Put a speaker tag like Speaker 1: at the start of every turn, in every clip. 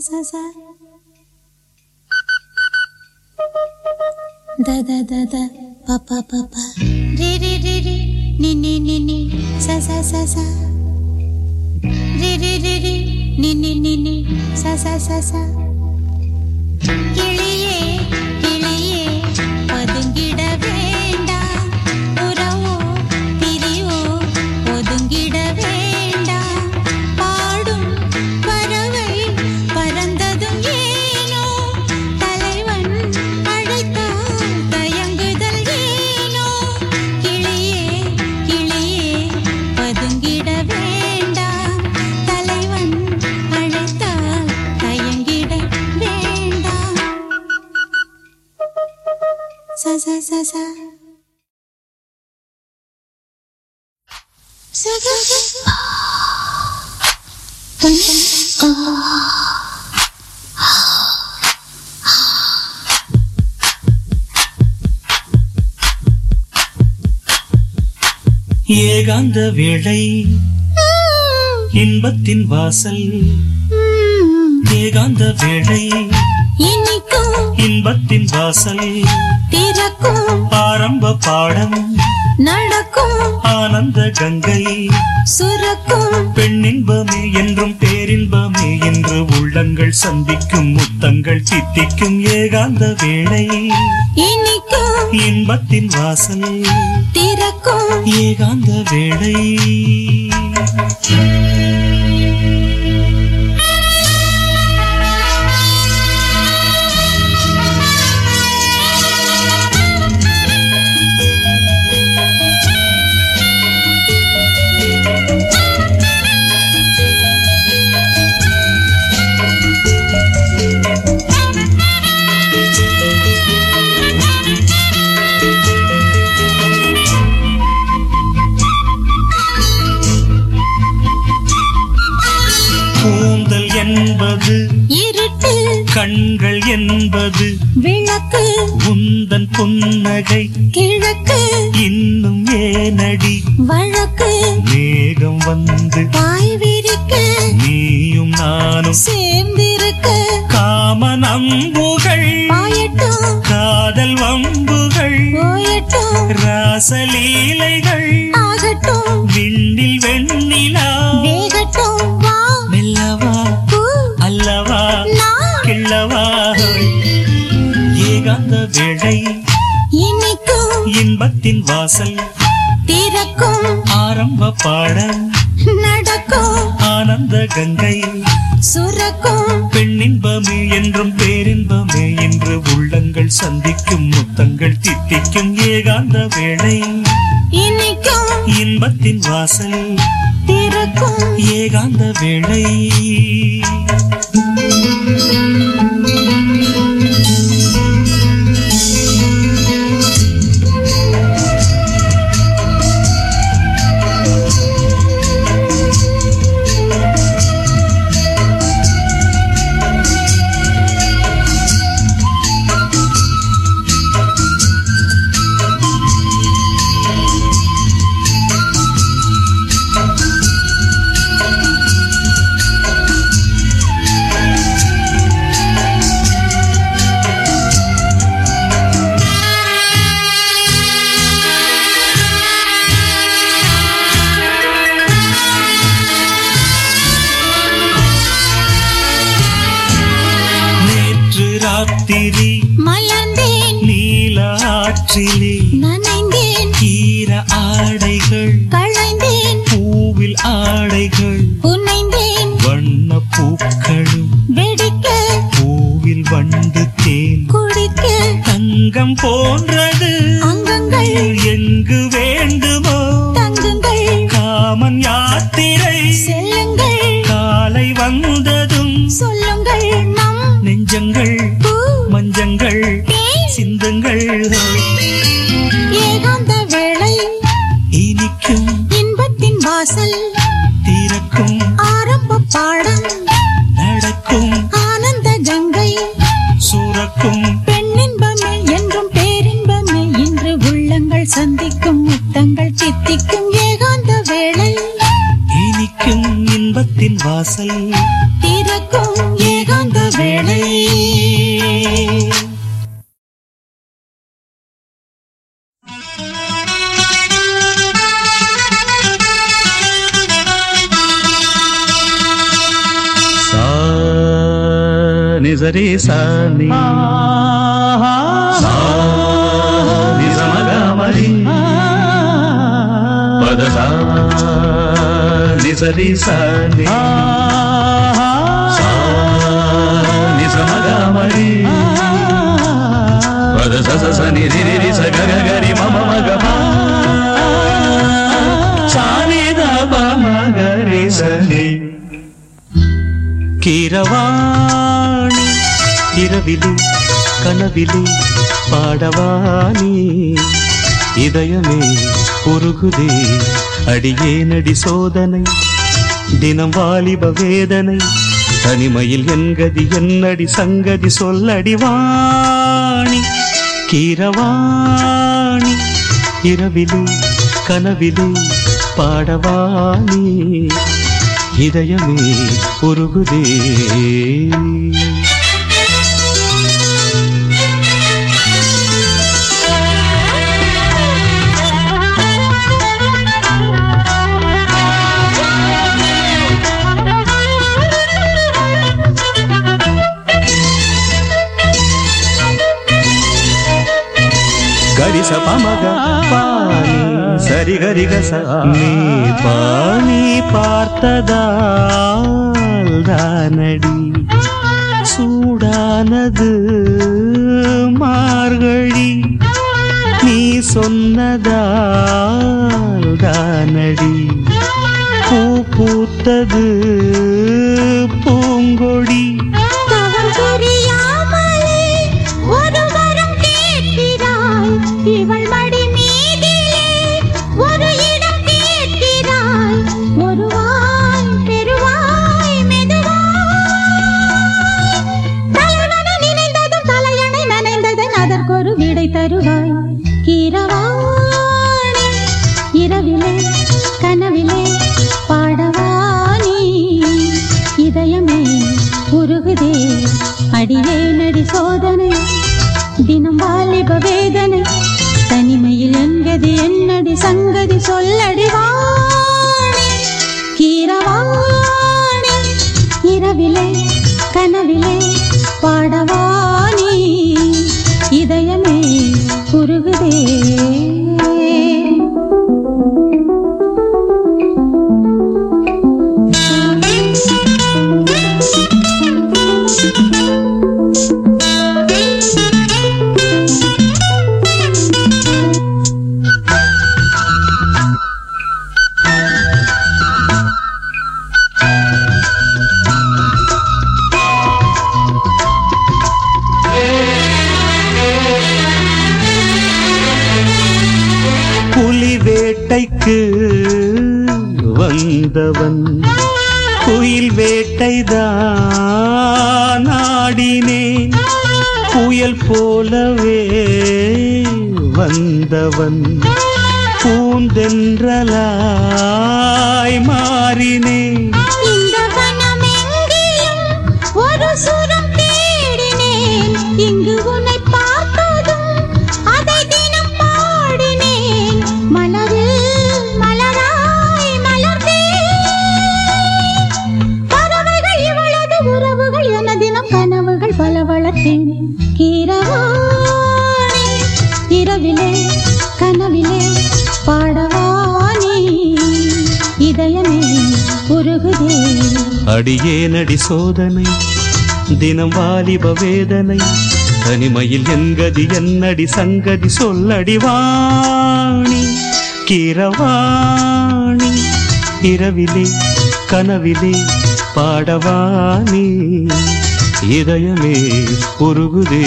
Speaker 1: sa da da da da pa pa pa pa ri ri ri ri ni ni ni ni sa sa sa sa ri ri ri ri ni ni ni ni sa sa sa sa yeah.
Speaker 2: ஏகாந்த வேளை இன்பத்தின் வாசல். ஏகாந்த வேளை
Speaker 1: இனிக்கும்
Speaker 2: இன்பத்தின் வாசல்.
Speaker 1: திறக்கும்
Speaker 2: ஆரம்ப பாடம்.
Speaker 1: நடக்கும்
Speaker 2: ஆனந்த கங்கை.
Speaker 1: சுரக்கும்
Speaker 2: பெண்ணின்பமே என்றும் பேரின்பமே என்று உள்ளங்கள் சந்திக்கும் முத்தங்கள் தித்திக்கும் ஏகாந்த வேளை.
Speaker 1: இனிக்கும்
Speaker 2: இன்பத்தின் வாசல்
Speaker 1: திறக்கும்
Speaker 2: ஏகாந்த வேளை. புன்னகை
Speaker 1: கிழக்கு.
Speaker 2: இன்னும் ஏனடி?
Speaker 1: வழக்கு.
Speaker 2: மேகம் வந்து
Speaker 1: பாய் விரிக்க.
Speaker 2: நீயும் நானும்
Speaker 1: சேர்ந்திருக்க.
Speaker 2: காம நம்புகள் காதல் வம்புகள் ராசலீலைகள் இன்பத்தின் வாசல்
Speaker 1: திறக்கும்.
Speaker 2: ஆரம்ப பாடம்
Speaker 1: நடக்கும்.
Speaker 2: ஆனந்த கங்கை
Speaker 1: சுரக்கும்.
Speaker 2: பெண்ணின்பமே என்றும் பேரின்பமே என்று உள்ளங்கள் சந்திக்கும் முத்தங்கள் தித்திக்கும் ஏகாந்த வேளை.
Speaker 1: இனிக்கும்.
Speaker 2: இன்பத்தின் வாசல்
Speaker 1: திறக்கும்.
Speaker 2: ஏகாந்த வேளை. தங்கம் సరే సాని. సమరి పద పద సని రి మమ మగ సాని ద మగ సని కీరవా இரவிலே கனவிலே பாடவாணி இதயமே உருகுதே அடியே நடி சோதனை தினம் வாலிப வேதனை தனிமையில் என்கதி என்னடி சங்கதி சொல்லடிவாணி கீரவாணி இரவிலே கனவிலே பாடவாணி இதயமே உருகுதே. గరిస పమగ పాని సరి గరి గస நீ பாணி பார்த்ததால் தானடி சூடானது மார்கழி நீ சொன்னதால் தானடி பூ பூத்தது
Speaker 1: அடியே நடி சோதனை. தினம் வாலிப வேதனை. தனிமையில் என்கதி என்னடி சங்கதி சொல்லடி கீரவாணி இரவிலே கனவிலே பாடவாணி.
Speaker 2: பூந்தென்றலாய் மாறினே.
Speaker 1: இந்த வனமெங்கிலும் ஒரு சுரம் தேடினேன். இங்கு இதயமே உருகுதே.
Speaker 2: அடியே நடி சோதனை தினம் வாலிப வேதனை தனிமையில் எங்கதி என்னடி சங்கதி சொல்லடி வாணி கிரவாணி இரவிலே கனவிலே பாடவானி இதயமே உருகுதே.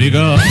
Speaker 2: Let you go.